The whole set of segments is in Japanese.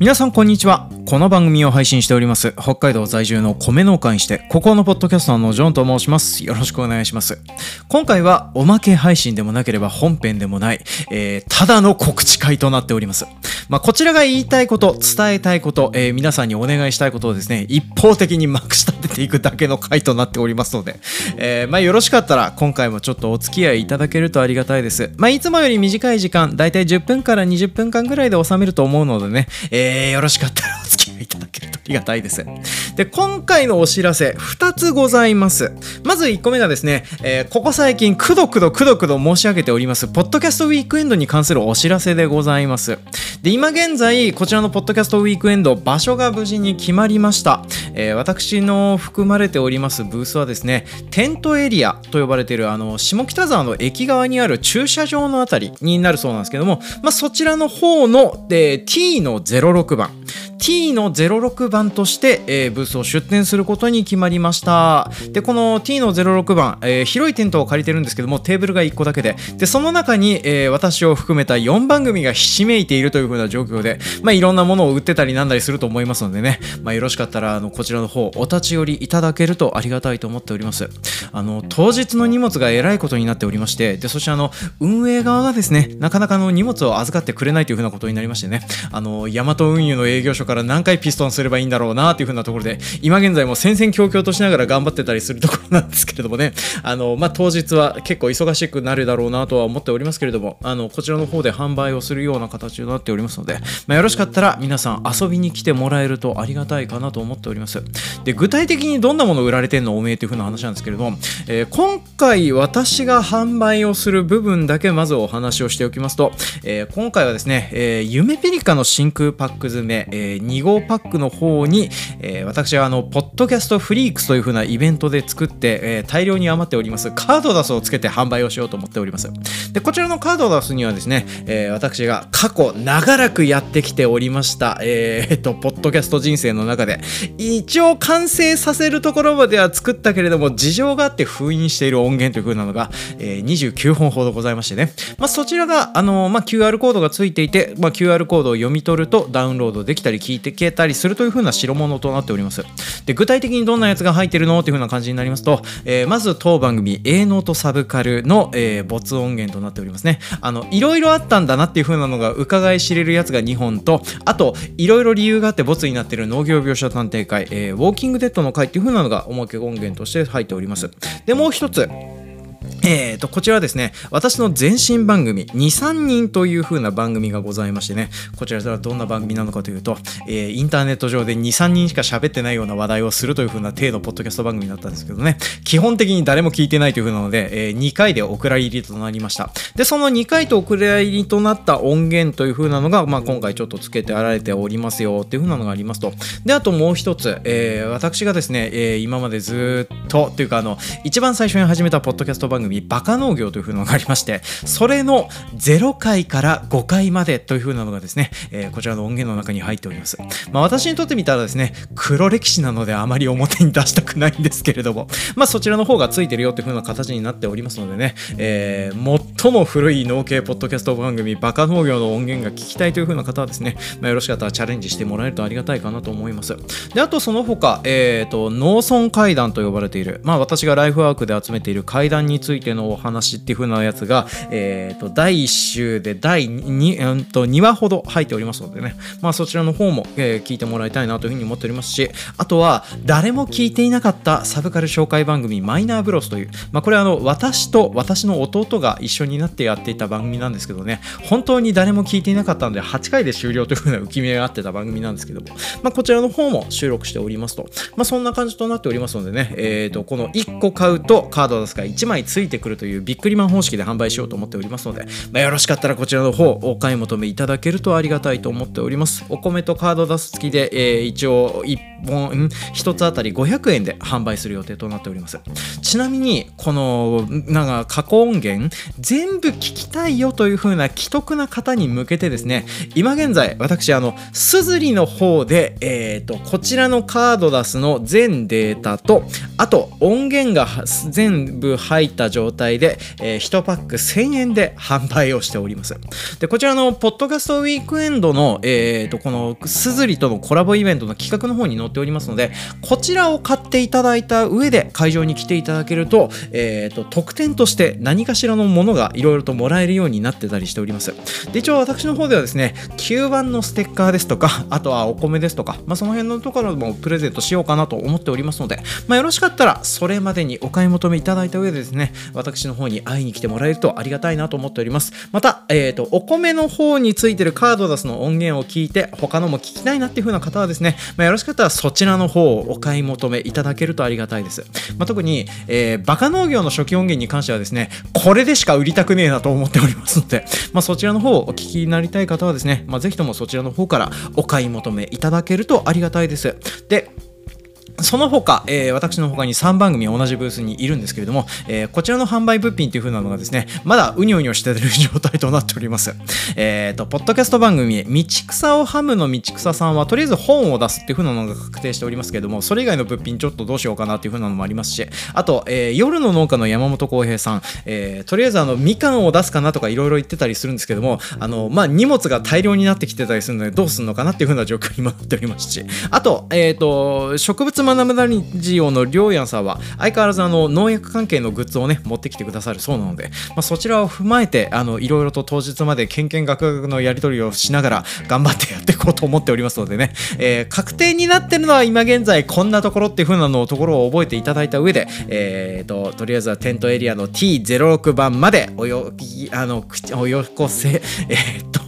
皆さんこんにちは。この番組を配信しております。北海道在住の米農家にしてここのポッドキャスターのジョンと申します。よろしくお願いします。今回はおまけ配信でもなければ本編でもない、えー、ただの告知会となっております。まあ、こちらが言いたいこと伝えたいこと、えー、皆さんにお願いしたいことをですね一方的にまくし立てていくだけの回となっておりますので、えー、まあ、よろしかったら今回もちょっとお付き合いいただけるとありがたいです。まあ、いつもより短い時間だいたい10分から20分間ぐらいで収めると思うのでね、えー、よろしかったらお付き合いいただけるありがたいです。で、今回のお知らせ、2つございます。まず1個目がですね、えー、ここ最近、くどくどくどくど申し上げております、ポッドキャストウィークエンドに関するお知らせでございます。で、今現在、こちらのポッドキャストウィークエンド、場所が無事に決まりました。えー、私の含まれておりますブースはですね、テントエリアと呼ばれている、あの、下北沢の駅側にある駐車場のあたりになるそうなんですけども、まあ、そちらの方の、で T の06番、T の06番として、えー、ブースを出展することに決まりました。でこの T の06番、えー、広いテントを借りてるんですけどもテーブルが1個だけで。でその中に、えー、私を含めた4番組がひしめいているという風な状況で、まあ、いろんなものを売ってたりなんだりすると思いますのでね、まあ、よろしかったらあのこちらの方お立ち寄りいただけるとありがたいと思っております。あの当日の荷物がえらいことになっておりましてでそしてあの運営側がですねなかなかの荷物を預かってくれないという風なことになりましてね。あのヤマト運輸の営業所から何回ピストンすればいいんだろうなというふうなところで、今現在も戦々恐々としながら頑張ってたりするところなんですけれどもね、あの、まあ、当日は結構忙しくなるだろうなとは思っておりますけれども、あの、こちらの方で販売をするような形になっておりますので、まあ、よろしかったら皆さん遊びに来てもらえるとありがたいかなと思っております。で、具体的にどんなもの売られてんのおめえというふうな話なんですけれども、えー、今回私が販売をする部分だけまずお話をしておきますと、えー、今回はですね、えー、夢ペリカの真空パック詰め、えー、2号パックの方に、えー、私はあのポッドキャストフリークスという風なイベントで作って、えー、大量に余っておりますカードダスをつけて販売をしようと思っております。でこちらのカードダスにはですね、えー、私が過去長らくやってきておりました、えー、っとポッドキャスト人生の中で一応完成させるところまでは作ったけれども事情があって封印している音源という風なのが、えー、29本ほどございましてね、まあ、そちらがあの、まあ、QR コードがついていて、まあ、QR コードを読み取るとダウンロードできたり聞いてけたりするという風な代物となっております。で具体的にどんなやつが入ってるのっていう風な感じになりますと、えー、まず当番組 A ノートサブカルの、えー、没音源となっておりますね。あのいろいろあったんだなっていう風なのが伺い知れるやつが2本とあといろいろ理由があってボツになってる農業描写探偵会、えー、ウォーキングデッドの会っていう風なのがおまけ音源として入っております。でもう一つ。えーと、こちらはですね、私の前身番組、2、3人という風な番組がございましてね、こちらではどんな番組なのかというと、えー、インターネット上で2、3人しか喋ってないような話題をするという風な程度ポッドキャスト番組だったんですけどね、基本的に誰も聞いてないという風なので、えー、2回でお蔵入りとなりました。で、その2回とお蔵入りとなった音源という風なのが、まあ、今回ちょっとつけてあられておりますよっていう風なのがありますと。で、あともう一つ、えー、私がですね、えー、今までずっと、というかあの、一番最初に始めたポッドキャスト番組、番組バカ農業という風なのがありまして、それの0回から5回までという風なのがですね、えー、こちらの音源の中に入っております。まあ私にとってみたらですね、黒歴史なのであまり表に出したくないんですけれども、まあそちらの方がついてるよという風な形になっておりますのでね、えー、最も古い農系ポッドキャスト番組、バカ農業の音源が聞きたいという風な方はですね、まあ、よろしかったらチャレンジしてもらえるとありがたいかなと思います。で、あとその他、えっ、ー、と、農村会談と呼ばれている、まあ私がライフワークで集めている会談についてのお話っていう風なやつが、えーと、第1週で第 2,、うん、と2話ほど入っておりますのでね、まあ、そちらの方も、えー、聞いてもらいたいなというふうに思っておりますしあとは誰も聞いていなかったサブカル紹介番組マイナーブロスという、まあ、これはあの私と私の弟が一緒になってやっていた番組なんですけどね。本当に誰も聞いていなかったので8回で終了というふうな浮き目があってた番組なんですけども、まあ、こちらの方も収録しておりますと、まあ、そんな感じとなっておりますのでね、えー、とこの1個買うとカードですから1枚ついてくるというビックリマン方式で販売しようと思っておりますので、まあ、よろしかったらこちらの方お買い求めいただけるとありがたいと思っております。お米とカード出す付きで、えー、一応1本1つあたり500円で販売する予定となっております。ちなみにこのなんか過去音源全部聞きたいよという風な既得な方に向けてですね今現在私あのすずりの方で、えーと、こちらのカードダスの全データとあと音源が全部入った状態で、えー、1パック1000円で販売をしております。でこちらのポッドキャストウィークエンドの、えーと、このすずりとのコラボイベントの企画の方に載っておりますのでこちらを買っていただいた上で会場に来ていただけると,、えーと、特典として何かしらのものがいろいろともらえるようになってたりしております。で一応私の方ではですね吸盤のステッカーですとかあとはお米ですとか、まあ、その辺のところもプレゼントしようかなと思っておりますので、まあ、よろしかったらそれまでにお買い求めいただいた上でですね私の方に会いに来てもらえるとありがたいなと思っております。また、えーと、お米の方についてるカードダスの音源を聞いて他のも聞きたいなっていう風な方はですね、まあ、よろしかったらそちらの方をお買い求めいただけるとありがたいです、まあ、特に、えー、バカ農業の初期音源に関してはですねこれでしか売りたくねえなと思っておりますので、まあ、そちらの方をお聞きになりたい方はですね、まあ、ぜひともそちらの方からお買い求めいただけるとありがたいです。でその他、えー、私の他に3番組同じブースにいるんですけれども、えー、こちらの販売物品という風なのがですね、まだうにょうにょしている状態となっております。えっ、ー、と、ポッドキャスト番組、道草をハムの道草さんは、とりあえず本を出すっていう風なのが確定しておりますけれども、それ以外の物品ちょっとどうしようかなっていう風なのもありますし、あと、えー、夜の農家の山本浩平さん、えー、とりあえずあの、みかんを出すかなとかいろいろ言ってたりするんですけども、あの、まあ、荷物が大量になってきてたりするので、どうすんのかなっていう風な状況になっておりますし、あと、えっ、ー、と、植物学ぶなりジオのりょうやんさんは相変わらずあの農薬関係のグッズをね持ってきてくださるそうなので、まあ、そちらを踏まえてあのいろいろと当日までけんけんがくがくのやり取りをしながら頑張ってやっていこうと思っておりますのでね、えー、確定になってるのは今現在こんなところっていう風なのところを覚えていただいた上で、えーと、とりあえずはテントエリアの T06 番までおよあのおよこせえー、っと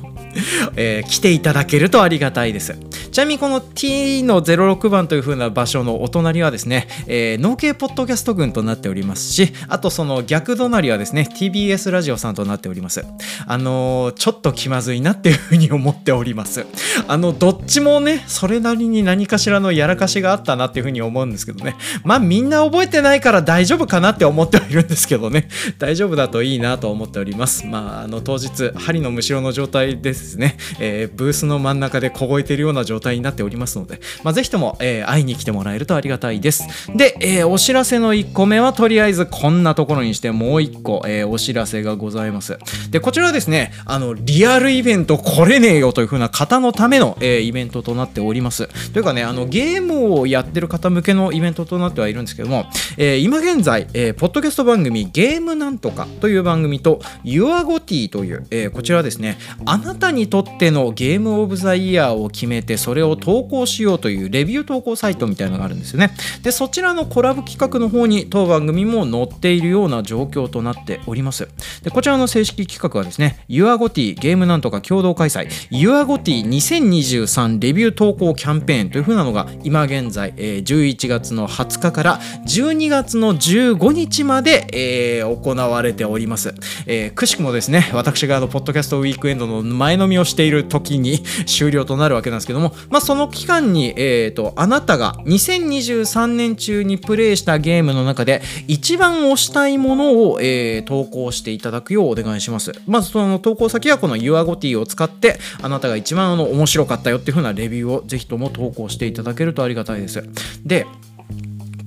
えー、来ていただけるとありがたいです。ちなみにこの T の06番という風な場所のお隣はですね、えー、農系ポッドキャスト群となっておりますし、あとその逆隣はですね、TBS ラジオさんとなっております。あのー、ちょっと気まずいなっていう風に思っております。あの、どっちもね、それなりに何かしらのやらかしがあったなっていう風に思うんですけどね。まあみんな覚えてないから大丈夫かなって思ってはいるんですけどね。大丈夫だといいなと思っております。まあ、あの当日、針のむしろの状態ですね、えー、ブースの真ん中で凍えてるような状態になっておりますので、まあ、ぜひとも、えー、会いに来てもらえるとありがたいです。で、えー、お知らせの1個目はとりあえずこんなところにしてもう1個、えー、お知らせがございます。で、こちらはですね、あの、リアルイベント来れねえよという風な方のための、えー、イベントとなっております。というかね、あの、ゲームをやってる方向けのイベントとなってはいるんですけども、えー、今現在、えー、ポッドキャスト番組ゲームなんとかという番組と YourGoT という、えー、こちらですね、あなたにとってのゲームオブザイヤーを決めてそれれを投稿しようというレビュー投稿サイトみたいなのがあるんですよね。でそちらのコラボ企画の方に当番組も載っているような状況となっております。でこちらの正式企画はですね YourGoty ゲームなんとか共同開催。YourGoty2023 レビュー投稿キャンペーンという風なのが今現在、えー、11月の20日から12月の15日まで、えー、行われております、えー、くしくもですね私があのポッドキャストウィークエンドの前飲みをしている時に 終了となるわけなんですけども、まあ、その期間に、えーと、あなたが2023年中にプレイしたゲームの中で一番推したいものを、えー、投稿していただくようお願いします。まずその投稿先はこの YourGoty を使ってあなたが一番あの面白かったよっていう風なレビューをぜひとも投稿していただけるとありがたいです。で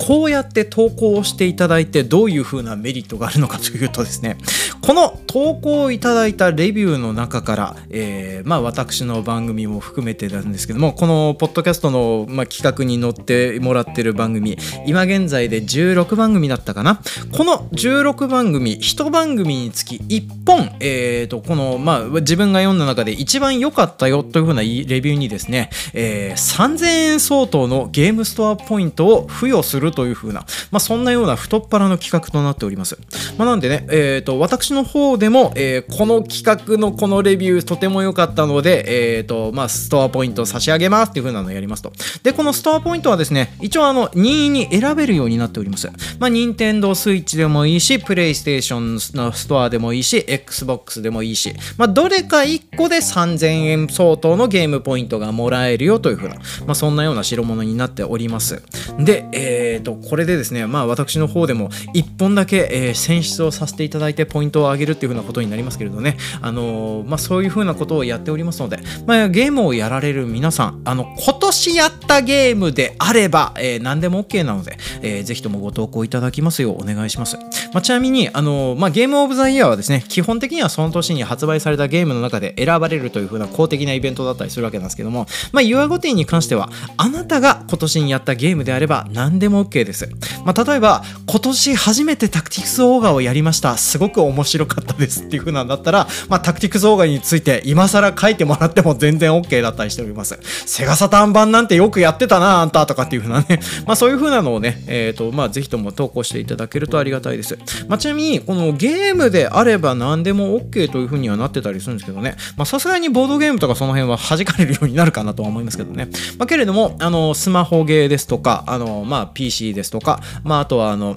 こうやって投稿をしていただいてどういう風なメリットがあるのかというとですねこの投稿をいただいたレビューの中から、えー、まあ私の番組も含めてなんですけどもこのポッドキャストの、まあ、企画に載ってもらってる番組今現在で16番組だったかな？この16番組1番組につき1本、えーと、この、まあ、自分が読んだ中で一番良かったよという風なレビューにですね、えー、3000円相当のゲームストアポイントを付与するとという風な、まあ、そんなような太っ腹の企画となっております。まあ、なんでね、えーと、私の方でも、えー、この企画のこのレビューとても良かったので、えーとまあ、ストアポイント差し上げますっていう風なのをやりますと。で、このストアポイントはですね、一応あの任意に選べるようになっております。まあ、任天堂スイッチでもいいし、プレイステーションのストアでもいいし、Xbox でもいいし、まあ、どれか1個で3000円相当のゲームポイントがもらえるよという風な、まあ、そんなような代物になっております。で、えーと、これでですね、まあ、私の方でも1本だけ、えー、選出をさせていただいてポイントを上げるっていう風なことになりますけれどね、あのー、まあ、そういう風なことをやっておりますので、まあ、ゲームをやられる皆さん、あの、今年やったゲームであれば、えー、何でも OK なので、えー、ぜひともご投稿いただきますようお願いします。まあ、ちなみに、あのまあ、ゲームオブザイヤーはですね、基本的にはその年に発売されたゲームの中で選ばれるという風な公的なイベントだったりするわけなんですけども、まあ、ユアゴティに関しては、あなたが今年にやったゲームであれば何でも OK です。まあ、例えば、今年初めてタクティクスオーガをやりました。すごく面白かったですっていう風なんだったら、まあ、タクティクスオーガについて今更書いてもらっても全然 OK だったりしております。セガサタン版なんてよくやってたな、あんたとかっていう風なね、まあ、そういう風なのをね、えっ、ー、と、まあ、ぜひとも投稿していただけるとありがたいです。まあ、ちなみに、このゲームであれば何でも OK という風にはなってたりするんですけどね、まあ、さすがにボードゲームとかその辺は弾かれるようになるかなとは思いますけどね。まあ、けれども、あの、スマホゲーですとか、あの、まあ、PC ですとか、まあ、あとは、あの、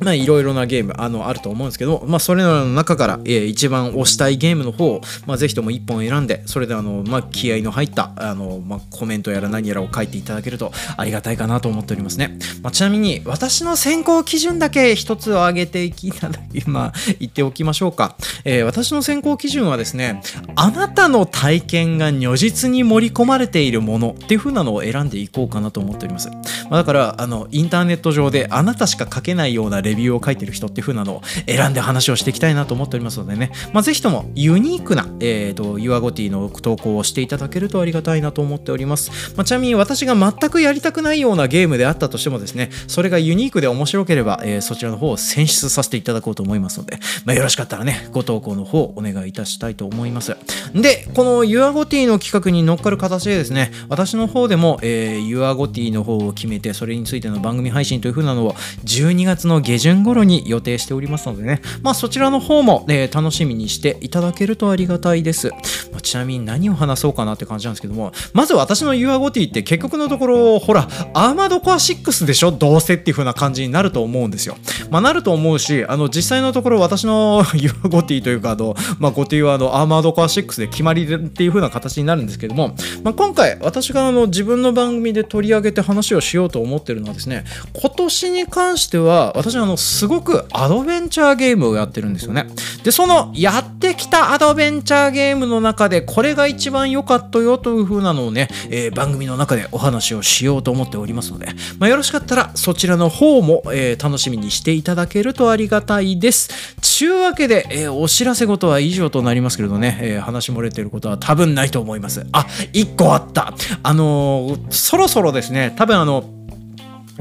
まあいろいろなゲームあのあると思うんですけど、まあそれらの中から、えー、一番推したいゲームの方を、まあぜひとも一本選んで、それであの、まあ気合の入った、あの、まあコメントやら何やらを書いていただけるとありがたいかなと思っておりますね。まあちなみに私の選考基準だけ一つを挙げていただき、まあ言っておきましょうか。えー、私の選考基準はですね、あなたの体験が如実に盛り込まれているものっていう風なのを選んでいこうかなと思っております。まあ、だから、あの、インターネット上であなたしか書けないようなレレビューを書いてる人っていう風なのを選んで話をしていきたいなと思っておりますのでね、まあ、ぜひともユニークな、えーと、ユアゴティの投稿をしていただけるとありがたいなと思っております。まあ、ちなみに私が全くやりたくないようなゲームであったとしてもですね、それがユニークで面白ければ、えー、そちらの方を選出させていただこうと思いますので、まあ、よろしかったらね、ご投稿の方お願いいたしたいと思います。で、このユアゴティの企画に乗っかる形でですね、私の方でも、えー、ユアゴティの方を決めて、それについての番組配信という風なのを12月の下旬頃に予定しておりますのでね、まあそちらの方も、えー、楽しみにしていただけるとありがたいです。まあ、ちなみに何を話そうかなって感じなんですけども、まず私の u アゴティって結局のところ、ほら、アーマードコア6でしょ？どうせっていう風な感じになると思うんですよ。まあなると思うし、あの実際のところ私の u アゴティというか、あの、まあゴティはあのアーマードコア6で決まりっていう風な形になるんですけども、まあ、今回私があの自分の番組で取り上げて話をしようと思ってるのはですね、今年に関しては私はあのすごくアドベンチャーゲームをやってるんですよね。で、そのやってきたアドベンチャーゲームの中でこれが一番良かったよという風なのをね、えー、番組の中でお話をしようと思っておりますので、まあ、よろしかったらそちらの方も、えー、楽しみにしていただけるとありがたいです。ちゅうわけで、えー、お知らせ事は以上となりますけれどね、え話漏れてることは多分ないと思います。あ、1個あった。あのそろそろですね、多分あの、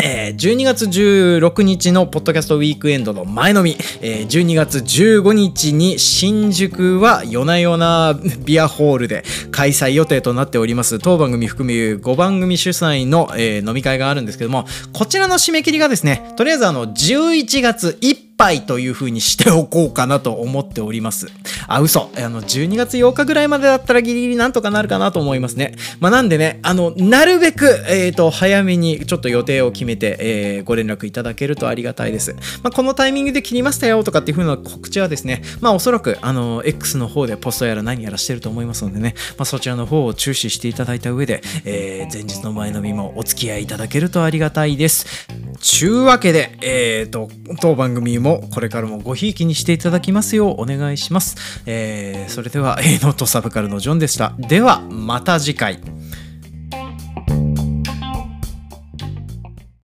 えー、12月16日のポッドキャストウィークエンドの前のみ、えー、12月15日に新宿は夜な夜なビアホールで開催予定となっております。当番組含め5番組主催の、えー、飲み会があるんですけども、こちらの締め切りがですね、とりあえずあの11月1杯という風にしておこうかなと思っております。あ、嘘。あの、12月8日ぐらいまでだったらギリギリなんとかなるかなと思いますね。まあ、なんでね、あの、なるべく、えっ、ー、と、早めにちょっと予定を決めて、えー、ご連絡いただけるとありがたいです。まあ、このタイミングで切りましたよとかっていう風な告知はですね、まあ、おそらく、あの、X の方でポストやら何やらしてると思いますのでね、まあ、そちらの方を注視していただいた上で、えー、前日の前飲みもお付き合いいただけるとありがたいです。ちゅうわけで、えっ、ー、と、当番組ももこれからもごひいきにしていただきますようお願いします。えー、それでは、A ノートサブカルのジョンでした。では、また次回。